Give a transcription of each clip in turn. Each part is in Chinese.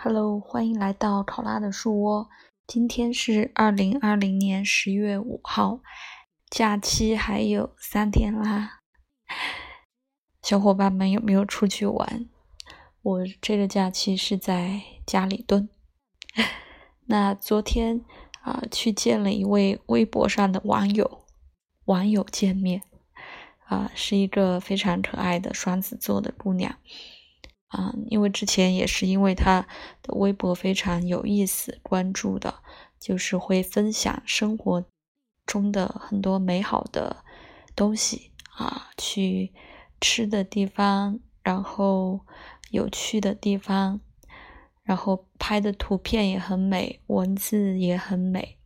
Hello，欢迎来到考拉的树窝。今天是二零二零年十月五号，假期还有三天啦。小伙伴们有没有出去玩？我这个假期是在家里蹲。那昨天啊，去见了一位微博上的网友，网友见面啊，是一个非常可爱的双子座的姑娘。啊，因为之前也是因为他的微博非常有意思，关注的，就是会分享生活中的很多美好的东西啊，去吃的地方，然后有趣的地方，然后拍的图片也很美，文字也很美。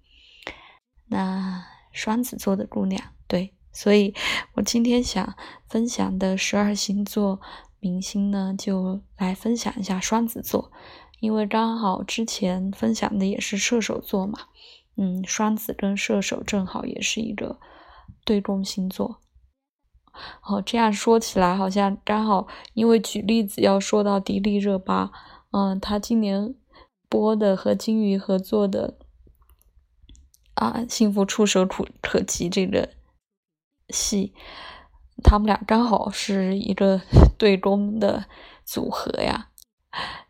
那双子座的姑娘，对，所以我今天想分享的十二星座。明星呢，就来分享一下双子座，因为刚好之前分享的也是射手座嘛，嗯，双子跟射手正好也是一个对宫星座。哦，这样说起来好像刚好，因为举例子要说到迪丽热巴，嗯，她今年播的和金鱼合作的啊《幸福触手可可及》这个戏。他们俩刚好是一个 对攻的组合呀，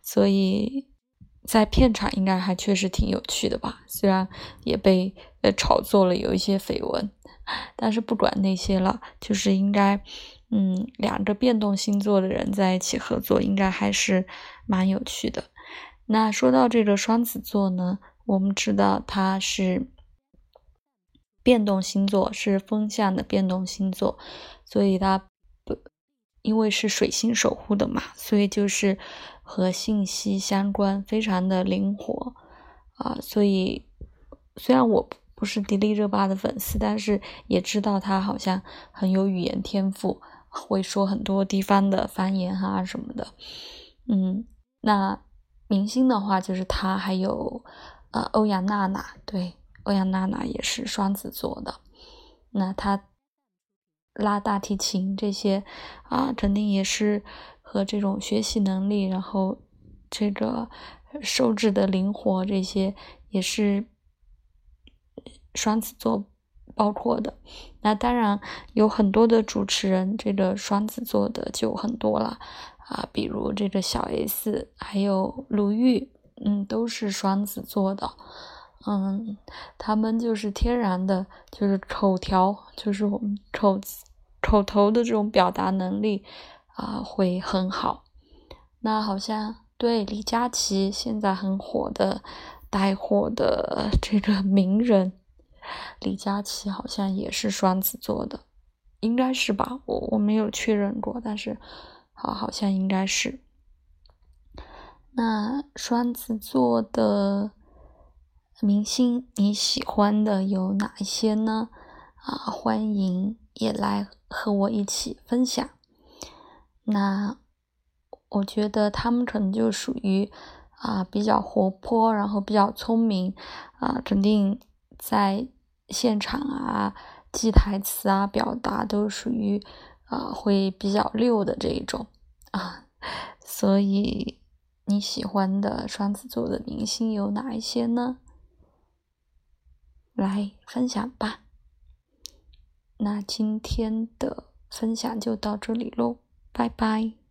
所以在片场应该还确实挺有趣的吧。虽然也被呃炒作了有一些绯闻，但是不管那些了，就是应该，嗯，两个变动星座的人在一起合作，应该还是蛮有趣的。那说到这个双子座呢，我们知道他是。变动星座是风象的变动星座，所以它不因为是水星守护的嘛，所以就是和信息相关，非常的灵活啊。所以虽然我不是迪丽热巴的粉丝，但是也知道她好像很有语言天赋，会说很多地方的方言啊什么的。嗯，那明星的话就是她，还有呃欧阳娜娜，对。欧阳娜娜也是双子座的，那她拉大提琴这些啊，肯定也是和这种学习能力，然后这个手指的灵活这些也是双子座包括的。那当然有很多的主持人，这个双子座的就很多了啊，比如这个小 S，还有鲁豫，嗯，都是双子座的。嗯，他们就是天然的，就是口条，就是我们口口头的这种表达能力啊，会很好。那好像对李佳琦现在很火的带货的这个名人，李佳琦好像也是双子座的，应该是吧？我我没有确认过，但是好好像应该是。那双子座的。明星你喜欢的有哪一些呢？啊，欢迎也来和我一起分享。那我觉得他们可能就属于啊比较活泼，然后比较聪明啊，肯定在现场啊记台词啊表达都属于啊会比较溜的这一种啊。所以你喜欢的双子座的明星有哪一些呢？来分享吧，那今天的分享就到这里喽，拜拜。